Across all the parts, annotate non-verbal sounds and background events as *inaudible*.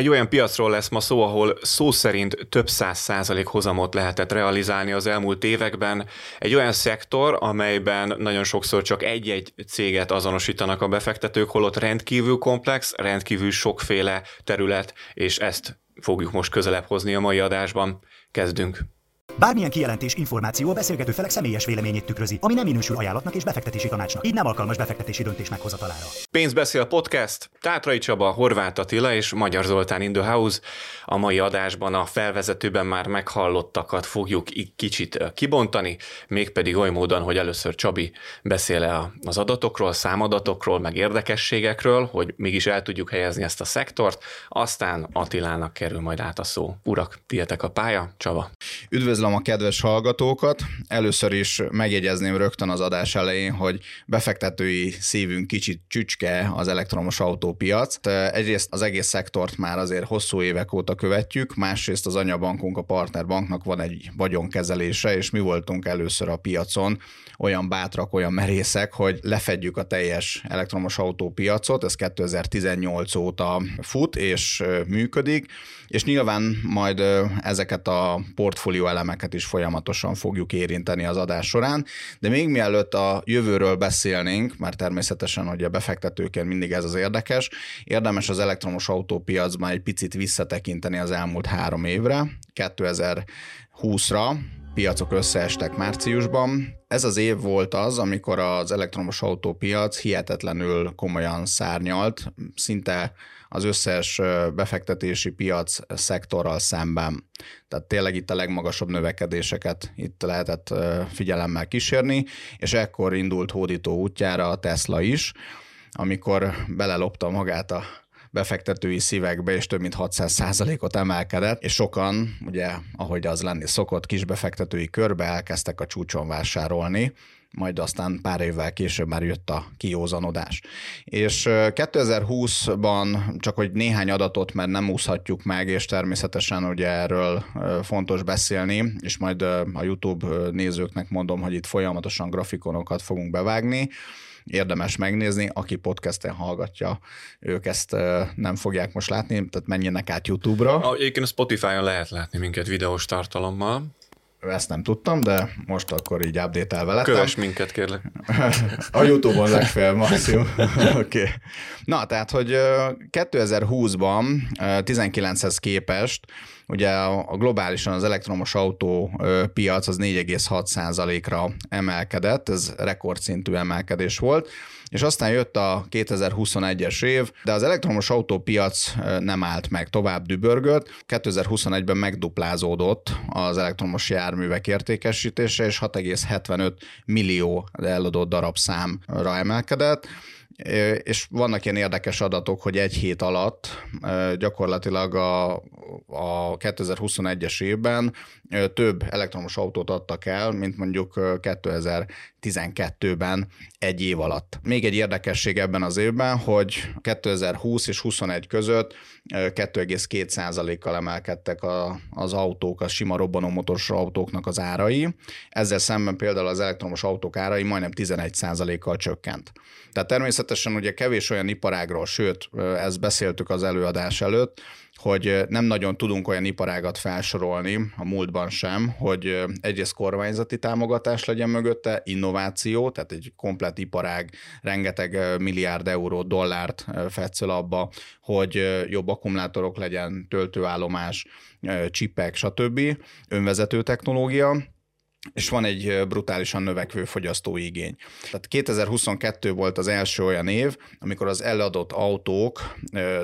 Egy olyan piacról lesz ma szó, ahol szó szerint több száz százalék hozamot lehetett realizálni az elmúlt években. Egy olyan szektor, amelyben nagyon sokszor csak egy-egy céget azonosítanak a befektetők, holott rendkívül komplex, rendkívül sokféle terület, és ezt fogjuk most közelebb hozni a mai adásban. Kezdünk! Bármilyen kijelentés, információ a beszélgető felek személyes véleményét tükrözi, ami nem minősül ajánlatnak és befektetési tanácsnak, így nem alkalmas befektetési döntés meghozatalára. Pénzbeszél podcast, Tátrai Csaba, Horváth Attila és Magyar Zoltán in the House. A mai adásban a felvezetőben már meghallottakat fogjuk kicsit kibontani, mégpedig oly módon, hogy először Csabi beszél az adatokról, számadatokról, meg érdekességekről, hogy mégis el tudjuk helyezni ezt a szektort, aztán Attilának kerül majd át a szó. Urak, tietek a pálya, Csaba. Üdvözlöm a kedves hallgatókat. Először is megjegyezném rögtön az adás elején, hogy befektetői szívünk kicsit csücske az elektromos autópiac. Egyrészt az egész szektort már azért hosszú évek óta követjük, másrészt az anyabankunk, a partnerbanknak van egy vagyonkezelése, és mi voltunk először a piacon olyan bátrak, olyan merészek, hogy lefedjük a teljes elektromos autópiacot, ez 2018 óta fut és működik, és nyilván majd ezeket a portfólió elemeket is folyamatosan fogjuk érinteni az adás során, de még mielőtt a jövőről beszélnénk, mert természetesen, hogy a befektetőként mindig ez az érdekes, érdemes az elektromos autópiacban egy picit visszatekinteni az elmúlt három évre, 2020-ra, piacok összeestek márciusban. Ez az év volt az, amikor az elektromos autópiac hihetetlenül komolyan szárnyalt, szinte az összes befektetési piac szektorral szemben. Tehát tényleg itt a legmagasabb növekedéseket itt lehetett figyelemmel kísérni, és ekkor indult hódító útjára a Tesla is, amikor belelopta magát a befektetői szívekbe, és több mint 600 ot emelkedett, és sokan, ugye, ahogy az lenni szokott, kis befektetői körbe elkezdtek a csúcson vásárolni, majd aztán pár évvel később már jött a kiózanodás. És 2020-ban csak hogy néhány adatot, mert nem úszhatjuk meg, és természetesen ugye erről fontos beszélni, és majd a YouTube nézőknek mondom, hogy itt folyamatosan grafikonokat fogunk bevágni, érdemes megnézni, aki podcasten hallgatja, ők ezt nem fogják most látni, tehát menjenek át YouTube-ra. Egyébként a Spotify-on lehet látni minket videós tartalommal. Ezt nem tudtam, de most akkor így update-elve lettem. Kövess minket, kérlek. *laughs* a Youtube-on legfeljebb maximum. *laughs* Oké. Okay. Na, tehát, hogy 2020-ban 19-hez képest ugye a globálisan az elektromos autó piac az 4,6%-ra emelkedett, ez rekordszintű emelkedés volt, és aztán jött a 2021-es év, de az elektromos autópiac nem állt meg, tovább dübörgött. 2021-ben megduplázódott az elektromos járművek értékesítése, és 6,75 millió eladott darabszámra emelkedett és vannak ilyen érdekes adatok, hogy egy hét alatt gyakorlatilag a, a 2021-es évben több elektromos autót adtak el, mint mondjuk 2012-ben egy év alatt. Még egy érdekesség ebben az évben, hogy 2020 és 21 között 2,2%-kal emelkedtek a, az autók, a sima robbanómotoros autóknak az árai. Ezzel szemben például az elektromos autók árai majdnem 11%-kal csökkent. Tehát természetesen ugye kevés olyan iparágról, sőt, ezt beszéltük az előadás előtt, hogy nem nagyon tudunk olyan iparágat felsorolni, a múltban sem, hogy egyrészt kormányzati támogatás legyen mögötte, innováció, tehát egy komplet iparág rengeteg milliárd euró, dollárt fetszöl abba, hogy jobb akkumulátorok legyen, töltőállomás, csipek, stb., önvezető technológia, és van egy brutálisan növekvő fogyasztói igény. Tehát 2022 volt az első olyan év, amikor az eladott autók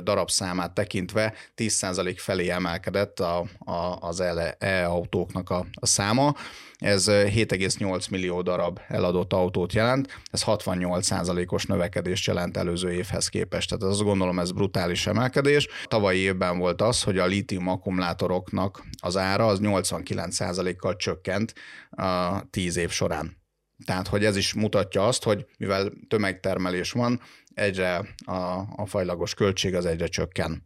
darabszámát tekintve 10% felé emelkedett a, a, az e-autóknak a, a száma, ez 7,8 millió darab eladott autót jelent, ez 68%-os növekedést jelent előző évhez képest, tehát azt gondolom ez brutális emelkedés. Tavalyi évben volt az, hogy a lítium akkumulátoroknak az ára az 89%-kal csökkent a 10 év során. Tehát, hogy ez is mutatja azt, hogy mivel tömegtermelés van, egyre a, a fajlagos költség az egyre csökken.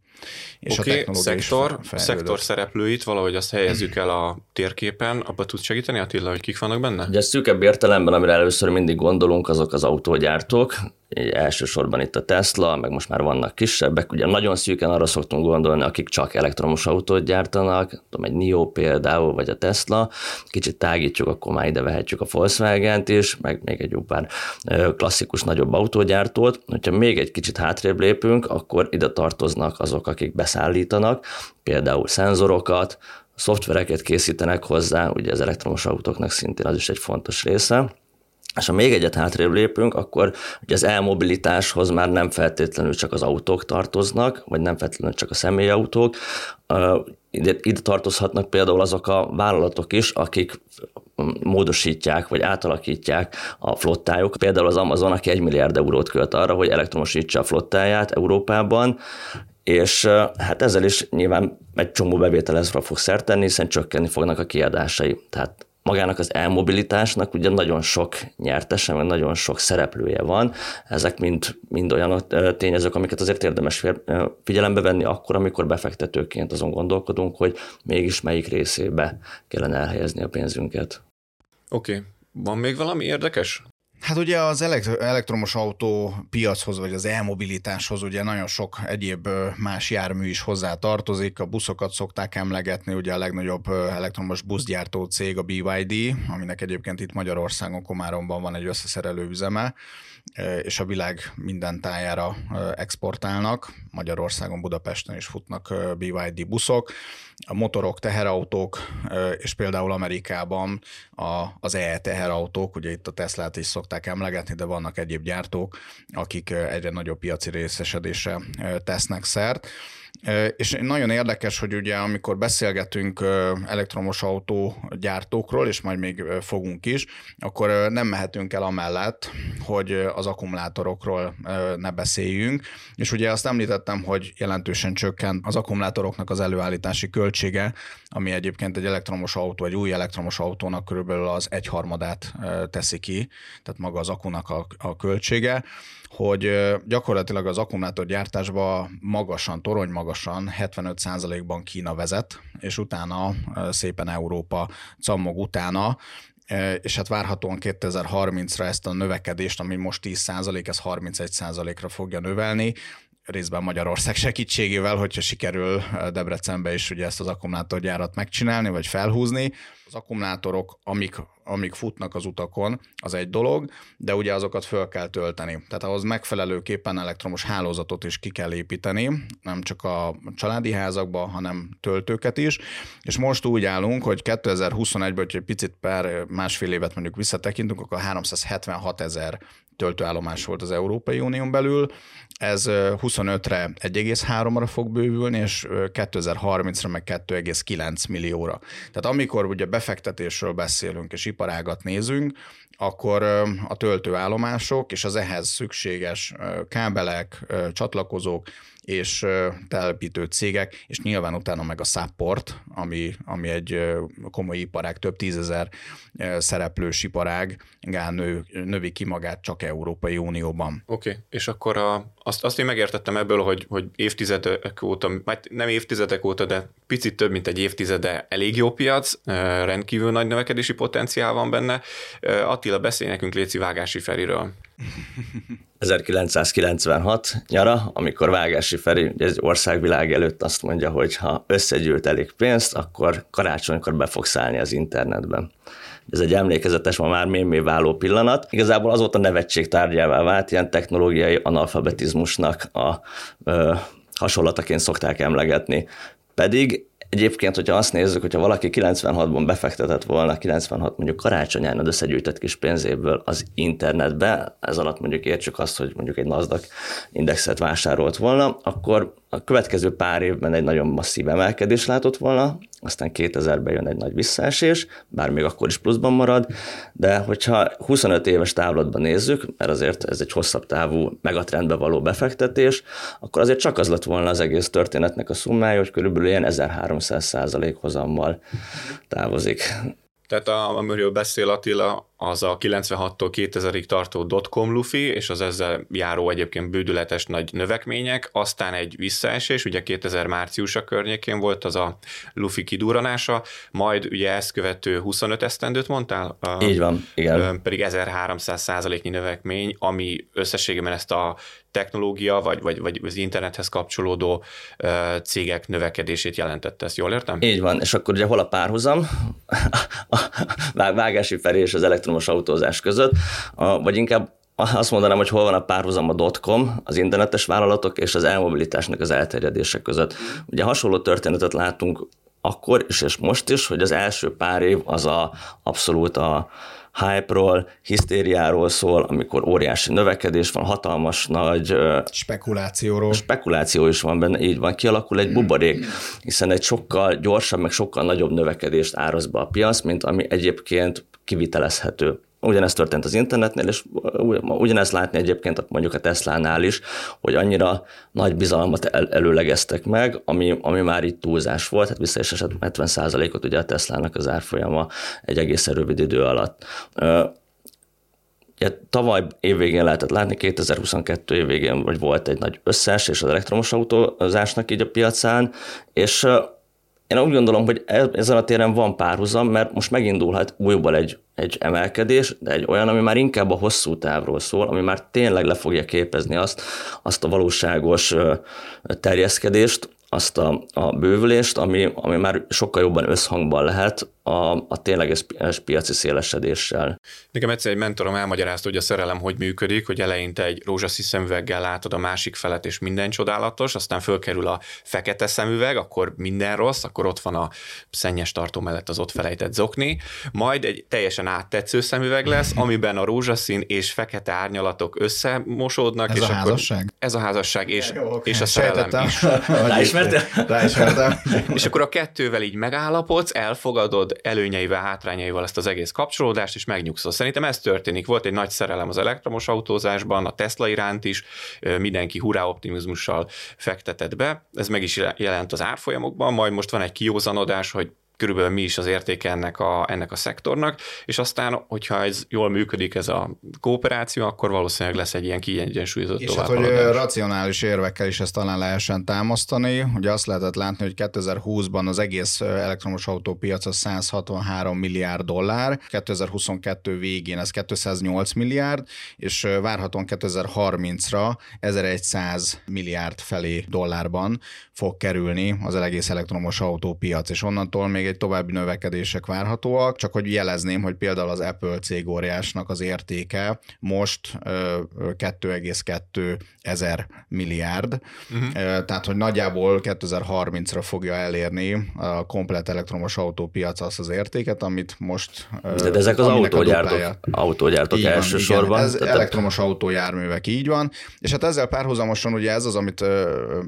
És okay, a technológia szektor, is szektor szereplőit valahogy azt helyezzük el a térképen, abba tudsz segíteni Attila, hogy kik vannak benne? Ugye szűkebb értelemben, amire először mindig gondolunk, azok az autógyártók, elsősorban itt a Tesla, meg most már vannak kisebbek, ugye nagyon szűken arra szoktunk gondolni, akik csak elektromos autót gyártanak, tudom, egy NIO például, vagy a Tesla, kicsit tágítjuk, akkor már ide vehetjük a Volkswagen-t is, meg még egy jó pár klasszikus nagyobb autógyártót. Hogyha még egy kicsit hátrébb lépünk, akkor ide tartoznak azok, akik beszállítanak, például szenzorokat, szoftvereket készítenek hozzá, ugye az elektromos autóknak szintén az is egy fontos része. És ha még egyet hátrébb lépünk, akkor ugye az elmobilitáshoz már nem feltétlenül csak az autók tartoznak, vagy nem feltétlenül csak a személyautók. Ide, ide tartozhatnak például azok a vállalatok is, akik módosítják, vagy átalakítják a flottájuk. Például az Amazon, aki egy milliárd eurót költ arra, hogy elektromosítsa a flottáját Európában, és hát ezzel is nyilván egy csomó bevételezre fog szert tenni, hiszen csökkenni fognak a kiadásai. Tehát magának az elmobilitásnak ugye nagyon sok nyertese, meg nagyon sok szereplője van. Ezek mind, mind olyan tényezők, amiket azért érdemes figyelembe venni akkor, amikor befektetőként azon gondolkodunk, hogy mégis melyik részébe kellene elhelyezni a pénzünket. Oké. Okay. Van még valami érdekes? Hát ugye az elektromos autó piachoz, vagy az e-mobilitáshoz ugye nagyon sok egyéb más jármű is hozzá tartozik. A buszokat szokták emlegetni, ugye a legnagyobb elektromos buszgyártó cég a BYD, aminek egyébként itt Magyarországon, Komáromban van egy összeszerelő üzeme és a világ minden tájára exportálnak. Magyarországon, Budapesten is futnak BYD buszok. A motorok, teherautók, és például Amerikában az e-teherautók, ugye itt a Teslát is szokták emlegetni, de vannak egyéb gyártók, akik egyre nagyobb piaci részesedésre tesznek szert. És nagyon érdekes, hogy ugye amikor beszélgetünk elektromos autó gyártókról, és majd még fogunk is, akkor nem mehetünk el amellett, hogy az akkumulátorokról ne beszéljünk. És ugye azt említettem, hogy jelentősen csökken az akkumulátoroknak az előállítási költsége, ami egyébként egy elektromos autó, egy új elektromos autónak körülbelül az egyharmadát teszi ki, tehát maga az akunak a, a költsége hogy gyakorlatilag az akkumulátorgyártásban magasan, torony magasan, 75%-ban Kína vezet, és utána szépen Európa cammog utána, és hát várhatóan 2030-ra ezt a növekedést, ami most 10%, ez 31%-ra fogja növelni, részben Magyarország segítségével, hogyha sikerül Debrecenbe is ugye ezt az akkumulátorgyárat megcsinálni, vagy felhúzni. Az akkumulátorok, amik amik futnak az utakon, az egy dolog, de ugye azokat föl kell tölteni. Tehát ahhoz megfelelőképpen elektromos hálózatot is ki kell építeni, nem csak a családi házakba, hanem töltőket is. És most úgy állunk, hogy 2021-ben, hogy egy picit per másfél évet mondjuk visszatekintünk, akkor 376 ezer töltőállomás volt az Európai Unión belül, ez 25-re 1,3-ra fog bővülni, és 2030-ra meg 2,9 millióra. Tehát amikor ugye befektetésről beszélünk, és iparágat nézünk, akkor a töltőállomások és az ehhez szükséges kábelek, csatlakozók és telepítő cégek, és nyilván utána meg a support, ami, ami egy komoly iparág, több tízezer szereplős iparág, nő, növi ki magát csak Európai Unióban. Oké, okay. és akkor a, azt, azt én megértettem ebből, hogy, hogy évtizedek óta, hát nem évtizedek óta, de picit több, mint egy évtizede elég jó piac, rendkívül nagy növekedési potenciál van benne. Attila, beszélj nekünk Léci Vágási Feriről. *laughs* 1996 nyara, amikor Vágási Feri egy országvilág előtt azt mondja, hogy ha összegyűlt elég pénzt, akkor karácsonykor be fog szállni az internetben. Ez egy emlékezetes, ma már mémé váló pillanat. Igazából azóta nevetség tárgyává vált, ilyen technológiai analfabetizmusnak a ö, hasonlataként szokták emlegetni. Pedig Egyébként, hogyha azt nézzük, hogyha valaki 96-ban befektetett volna, 96 mondjuk karácsonyán összegyűjtött kis pénzéből az internetbe, ez alatt mondjuk értsük azt, hogy mondjuk egy NASDAQ indexet vásárolt volna, akkor a következő pár évben egy nagyon masszív emelkedés látott volna, aztán 2000-ben jön egy nagy visszaesés, bár még akkor is pluszban marad, de hogyha 25 éves távlatban nézzük, mert azért ez egy hosszabb távú megatrendbe való befektetés, akkor azért csak az lett volna az egész történetnek a szummája, hogy körülbelül ilyen 1300 százalék hozammal távozik. Tehát a, amiről beszél Attila, az a 96-tól 2000-ig tartó dotcom lufi, és az ezzel járó egyébként bődületes nagy növekmények, aztán egy visszaesés, ugye 2000 márciusa környékén volt az a lufi kiduranása, majd ugye ezt követő 25 esztendőt mondtál? Így van, igen. Pedig 1300 százaléknyi növekmény, ami összességében ezt a technológia, vagy, vagy, vagy az internethez kapcsolódó cégek növekedését jelentette, ezt jól értem? Így van, és akkor ugye hol a párhuzam? *laughs* A vágási felé és az elektromos autózás között, vagy inkább azt mondanám, hogy hol van a párhuzam a dotcom, az internetes vállalatok és az elmobilitásnak az elterjedése között. Ugye hasonló történetet látunk akkor is és most is, hogy az első pár év az a abszolút a, hype-ról, hisztériáról szól, amikor óriási növekedés van, hatalmas nagy... Spekulációról. Spekuláció is van benne, így van, kialakul egy buborék, hiszen egy sokkal gyorsabb, meg sokkal nagyobb növekedést áraz be a piac, mint ami egyébként kivitelezhető. Ugyanezt történt az internetnél, és ugyanezt látni egyébként mondjuk a Tesla-nál is, hogy annyira nagy bizalmat el, előlegeztek meg, ami, ami már itt túlzás volt, hát vissza is esett 70%-ot ugye a Tesla-nak az árfolyama egy egészen rövid idő alatt. Ugye, tavaly évvégén lehetett látni, 2022 évvégén vagy volt egy nagy összeesés az elektromos autózásnak így a piacán, és én úgy gondolom, hogy e- ezen a téren van párhuzam, mert most megindulhat újból egy, egy emelkedés, de egy olyan, ami már inkább a hosszú távról szól, ami már tényleg le fogja képezni azt, azt a valóságos terjeszkedést, azt a, a bővülést, ami, ami már sokkal jobban összhangban lehet a, a tényleges piaci szélesedéssel. Nekem egyszer egy mentorom elmagyarázta, hogy a szerelem hogy működik, hogy eleinte egy rózsaszín szemüveggel látod a másik felet, és minden csodálatos, aztán fölkerül a fekete szemüveg, akkor minden rossz, akkor ott van a szennyes tartó mellett az ott felejtett zokni, majd egy teljesen áttetsző szemüveg lesz, amiben a rózsaszín és fekete árnyalatok összemosódnak. Ez és a akkor házasság? Ez a házasság, és, Jó, okay. és a szerelem Sejtettem. is. *laughs* Ráismertél? Ráismertem. és akkor a kettővel így megállapodsz, elfogadod, előnyeivel, hátrányaival ezt az egész kapcsolódást, és megnyugszol. Szerintem ez történik. Volt egy nagy szerelem az elektromos autózásban, a Tesla iránt is, mindenki hurrá optimizmussal fektetett be. Ez meg is jelent az árfolyamokban, majd most van egy kiózanodás, hogy körülbelül mi is az értéke ennek a, ennek a szektornak, és aztán, hogyha ez jól működik ez a kooperáció, akkor valószínűleg lesz egy ilyen kiegyensúlyozott És hát, hogy racionális érvekkel is ezt talán lehessen támasztani, ugye azt lehetett látni, hogy 2020-ban az egész elektromos autópiac az 163 milliárd dollár, 2022 végén ez 208 milliárd, és várhatóan 2030-ra 1100 milliárd felé dollárban fog kerülni az egész elektromos autópiac, és onnantól még egy további növekedések várhatóak, csak hogy jelezném, hogy például az Apple cég óriásnak az értéke most 2,2 ezer milliárd, uh-huh. tehát hogy nagyjából 2030-ra fogja elérni a komplet elektromos autópiac azt az értéket, amit most... De, de ezek az autógyártók, autógyártók így elsősorban. Van, ez tehát... elektromos autójárművek, így van, és hát ezzel párhuzamosan ugye ez az, amit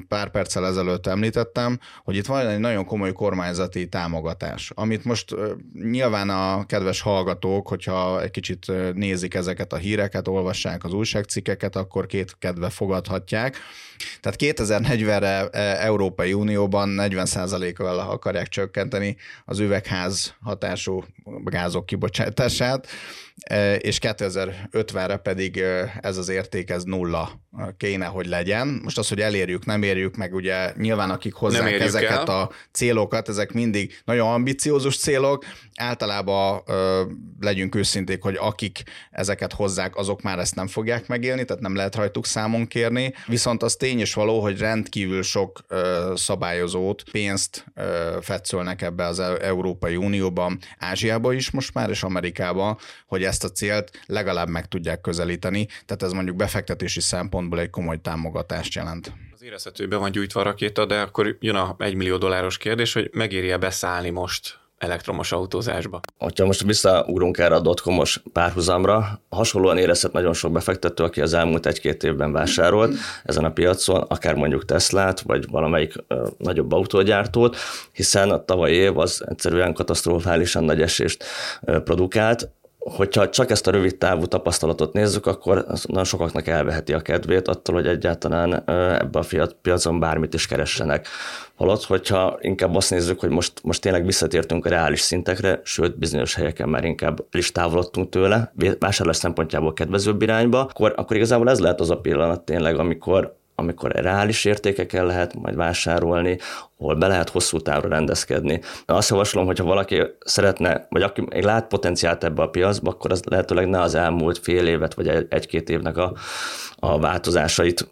pár perccel ezelőtt említettem, hogy itt van egy nagyon komoly kormányzati támogatás támogatás, amit most nyilván a kedves hallgatók, hogyha egy kicsit nézik ezeket a híreket, olvassák az újságcikkeket, akkor két kedve fogadhatják. Tehát 2040-re Európai Unióban 40%-kal akarják csökkenteni az üvegház hatású gázok kibocsátását, és 2050-re pedig ez az érték, ez nulla kéne, hogy legyen. Most az, hogy elérjük, nem érjük meg, ugye nyilván akik hozzák ezeket el. a célokat, ezek mindig nagyon ambiciózus célok, általában legyünk őszinték, hogy akik ezeket hozzák, azok már ezt nem fogják megélni, tehát nem lehet rajtuk számon kérni, viszont az tény is való, hogy rendkívül sok szabályozót, pénzt fetszölnek ebbe az e-, Európai Unióban, Ázsiába is most már, és Amerikába, hogy ezt a célt legalább meg tudják közelíteni, tehát ez mondjuk befektetési szempontból egy komoly támogatást jelent. Az érezhetőben van gyújtva a rakéta, de akkor jön a 1 millió dolláros kérdés, hogy megéri-e beszállni most elektromos autózásba. Ha most visszaugrunk erre a dotcomos párhuzamra, hasonlóan érezhet nagyon sok befektető, aki az elmúlt egy-két évben vásárolt ezen a piacon, akár mondjuk Teslát, vagy valamelyik ö, nagyobb autógyártót, hiszen a tavalyi év az egyszerűen katasztrofálisan nagy esést ö, produkált, hogyha csak ezt a rövid távú tapasztalatot nézzük, akkor nagyon sokaknak elveheti a kedvét attól, hogy egyáltalán ebbe a piacon bármit is keressenek. Holott, hogyha inkább azt nézzük, hogy most, most tényleg visszatértünk a reális szintekre, sőt, bizonyos helyeken már inkább is távolodtunk tőle, vásárlás szempontjából kedvezőbb irányba, akkor, akkor igazából ez lehet az a pillanat tényleg, amikor, amikor reális értékekkel lehet majd vásárolni, ahol be lehet hosszú távra rendezkedni. Azt javaslom, hogyha valaki szeretne, vagy aki még lát potenciált ebbe a piacba, akkor az lehetőleg ne az elmúlt fél évet, vagy egy-két évnek a, a változásait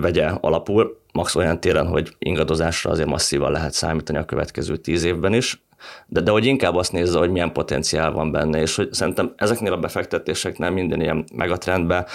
vegye alapul, max olyan téren, hogy ingadozásra azért masszívan lehet számítani a következő tíz évben is, de, de hogy inkább azt nézze, hogy milyen potenciál van benne, és hogy szerintem ezeknél a befektetéseknél minden ilyen megatrendben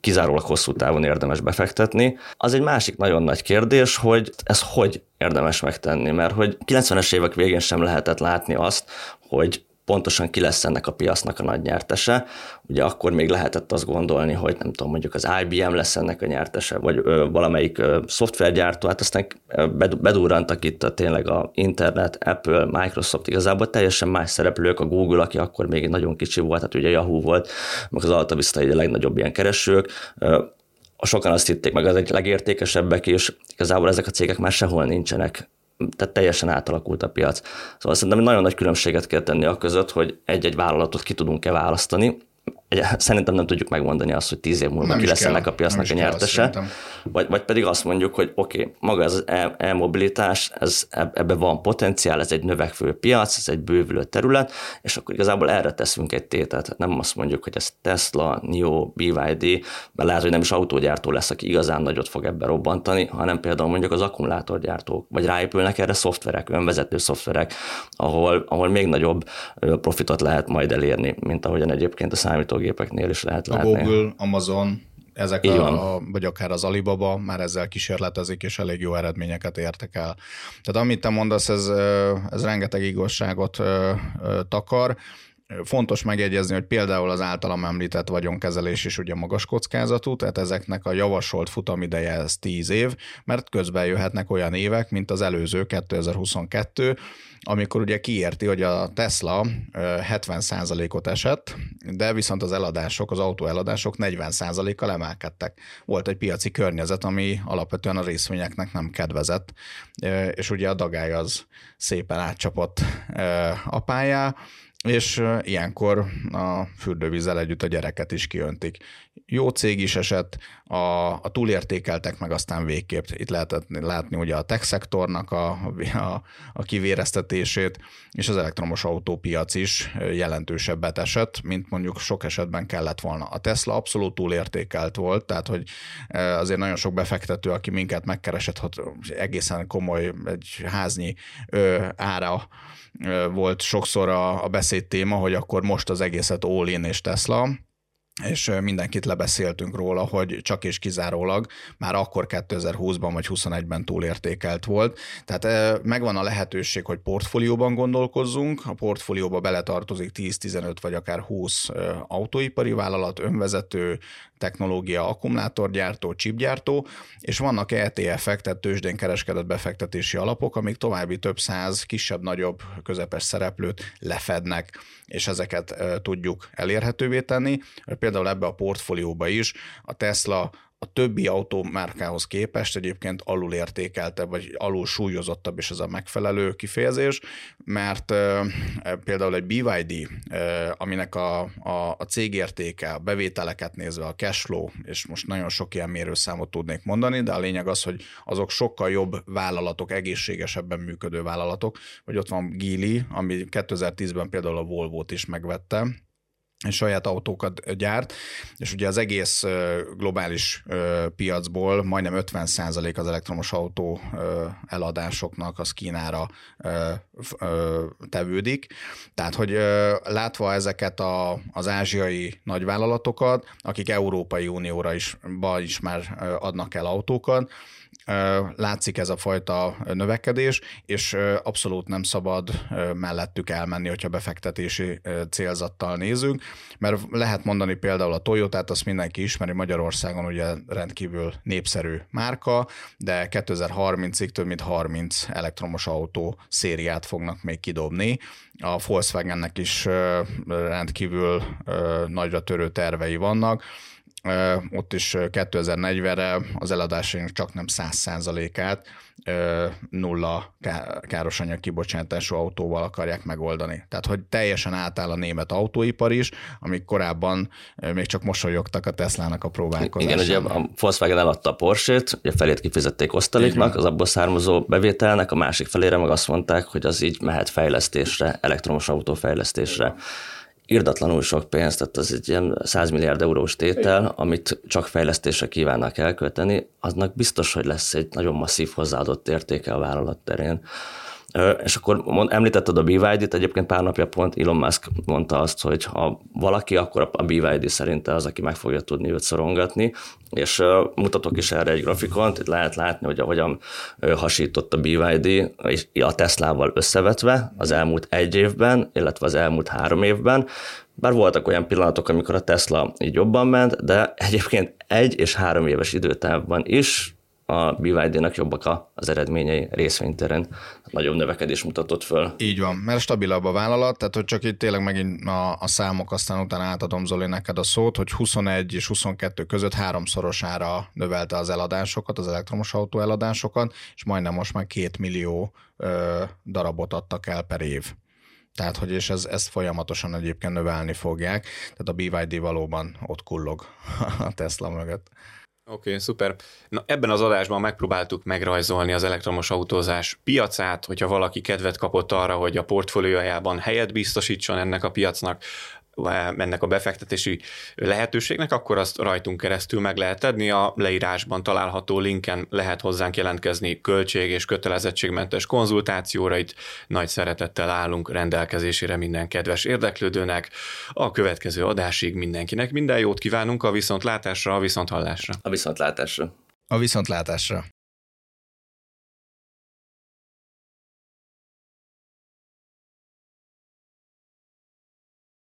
kizárólag hosszú távon érdemes befektetni. Az egy másik nagyon nagy kérdés, hogy ez hogy érdemes megtenni, mert hogy 90-es évek végén sem lehetett látni azt, hogy pontosan ki lesz ennek a piacnak a nagy nyertese. Ugye akkor még lehetett azt gondolni, hogy nem tudom, mondjuk az IBM lesz ennek a nyertese, vagy ö, valamelyik ö, szoftvergyártó, hát aztán bedurrantak itt a, tényleg a internet, Apple, Microsoft, igazából teljesen más szereplők, a Google, aki akkor még nagyon kicsi volt, hát ugye Yahoo volt, meg az Alta Vista egy a legnagyobb ilyen keresők, ö, sokan azt hitték meg az egy legértékesebbek, és igazából ezek a cégek már sehol nincsenek tehát teljesen átalakult a piac. Szóval szerintem nagyon nagy különbséget kell tenni a között, hogy egy-egy vállalatot ki tudunk-e választani, szerintem nem tudjuk megmondani azt, hogy tíz év múlva nem ki lesz ennek a piacnak a nyertese, vagy, vagy pedig azt mondjuk, hogy oké, okay, maga ez az e-mobilitás, ez, ebbe van potenciál, ez egy növekvő piac, ez egy bővülő terület, és akkor igazából erre teszünk egy tétet. Nem azt mondjuk, hogy ez Tesla, NIO, BYD, mert lehet, hogy nem is autógyártó lesz, aki igazán nagyot fog ebbe robbantani, hanem például mondjuk az akkumulátorgyártók, vagy ráépülnek erre szoftverek, önvezető szoftverek, ahol, ahol még nagyobb profitot lehet majd elérni, mint ahogyan egyébként a számító számítógépeknél is lehet a látni. Google, Amazon, ezek a, a, vagy akár az Alibaba már ezzel kísérletezik, és elég jó eredményeket értek el. Tehát amit te mondasz, ez, ez rengeteg igazságot takar. Fontos megjegyezni, hogy például az általam említett vagyonkezelés is ugye magas kockázatú, tehát ezeknek a javasolt futamideje ez 10 év, mert közben jöhetnek olyan évek, mint az előző 2022, amikor ugye kiérti, hogy a Tesla 70%-ot esett, de viszont az eladások, az autó eladások 40%-kal emelkedtek. Volt egy piaci környezet, ami alapvetően a részvényeknek nem kedvezett, és ugye a dagály az szépen átcsapott a pályá, és ilyenkor a fürdővízzel együtt a gyereket is kiöntik. Jó cég is esett, a, a túlértékeltek meg aztán végképp. Itt lehetett látni ugye a tech szektornak a, a, a kivéreztetését, és az elektromos autópiac is jelentősebbet esett, mint mondjuk sok esetben kellett volna. A Tesla abszolút túlértékelt volt, tehát hogy azért nagyon sok befektető, aki minket megkeresett, hogy egészen komoly egy háznyi ára volt sokszor a, a beszéd téma, hogy akkor most az egészet all-in és Tesla, és mindenkit lebeszéltünk róla, hogy csak és kizárólag már akkor 2020-ban vagy 21-ben túlértékelt volt. Tehát megvan a lehetőség, hogy portfólióban gondolkozzunk, a portfólióba beletartozik 10-15 vagy akár 20 autóipari vállalat, önvezető, technológia, akkumulátorgyártó, chipgyártó, és vannak ETF-ek, tehát tőzsdén kereskedett befektetési alapok, amik további több száz kisebb-nagyobb közepes szereplőt lefednek, és ezeket tudjuk elérhetővé tenni. Például ebbe a portfólióba is a Tesla a többi autómárkához képest egyébként alul értékeltebb, vagy alul súlyozottabb is ez a megfelelő kifejezés, mert e, például egy BYD, e, aminek a, a, a cégértéke, a bevételeket nézve, a cash flow, és most nagyon sok ilyen mérőszámot tudnék mondani, de a lényeg az, hogy azok sokkal jobb vállalatok, egészségesebben működő vállalatok, vagy ott van Geely, ami 2010-ben például a Volvo-t is megvette, saját autókat gyárt, és ugye az egész globális piacból majdnem 50% az elektromos autó eladásoknak az Kínára tevődik. Tehát, hogy látva ezeket a, az ázsiai nagyvállalatokat, akik Európai Unióra is, is már adnak el autókat, látszik ez a fajta növekedés, és abszolút nem szabad mellettük elmenni, hogyha befektetési célzattal nézünk, mert lehet mondani például a Toyota-t, azt mindenki ismeri, Magyarországon ugye rendkívül népszerű márka, de 2030-ig több mint 30 elektromos autó szériát fognak még kidobni. A Volkswagennek is rendkívül nagyra törő tervei vannak, ott is 2040-re az eladásaink csak nem 100%-át nulla károsanyag kibocsátású autóval akarják megoldani. Tehát, hogy teljesen átáll a német autóipar is, amik korábban még csak mosolyogtak a Teslának a próbálkozásán. Igen, ugye a Volkswagen eladta a Porsche-t, ugye felét kifizették osztaléknak, az abból származó bevételnek, a másik felére meg azt mondták, hogy az így mehet fejlesztésre, elektromos autó fejlesztésre. Igen irdatlanul sok pénzt, tehát az egy ilyen 100 milliárd eurós tétel, amit csak fejlesztésre kívánnak elkölteni, aznak biztos, hogy lesz egy nagyon masszív hozzáadott értéke a vállalat terén. És akkor említetted a BYD-t, egyébként pár napja pont Elon Musk mondta azt, hogy ha valaki, akkor a BYD szerint az, aki meg fogja tudni őt szorongatni, és mutatok is erre egy grafikont, itt lehet látni, hogy ahogyan hasított a BYD a Teslával összevetve az elmúlt egy évben, illetve az elmúlt három évben, bár voltak olyan pillanatok, amikor a Tesla így jobban ment, de egyébként egy és három éves időtávban is a BYD-nak jobbak az eredményei részvényteren. Nagyobb növekedés mutatott föl. Így van, mert stabilabb a vállalat, tehát hogy csak itt tényleg megint a, a számok, aztán utána átadom Zoli neked a szót, hogy 21 és 22 között háromszorosára növelte az eladásokat, az elektromos autó eladásokat, és majdnem most már két millió ö, darabot adtak el per év. Tehát, hogy és ez, ezt folyamatosan egyébként növelni fogják, tehát a BYD valóban ott kullog *laughs* a Tesla mögött. Oké, okay, szuper. Na, ebben az adásban megpróbáltuk megrajzolni az elektromos autózás piacát, hogyha valaki kedvet kapott arra, hogy a portfóliójában helyet biztosítson ennek a piacnak, ennek a befektetési lehetőségnek, akkor azt rajtunk keresztül meg lehet adni. A leírásban található linken lehet hozzánk jelentkezni költség és kötelezettségmentes konzultációra. Itt nagy szeretettel állunk rendelkezésére minden kedves érdeklődőnek. A következő adásig mindenkinek minden jót kívánunk a viszontlátásra, a viszonthallásra. A viszontlátásra. A viszontlátásra.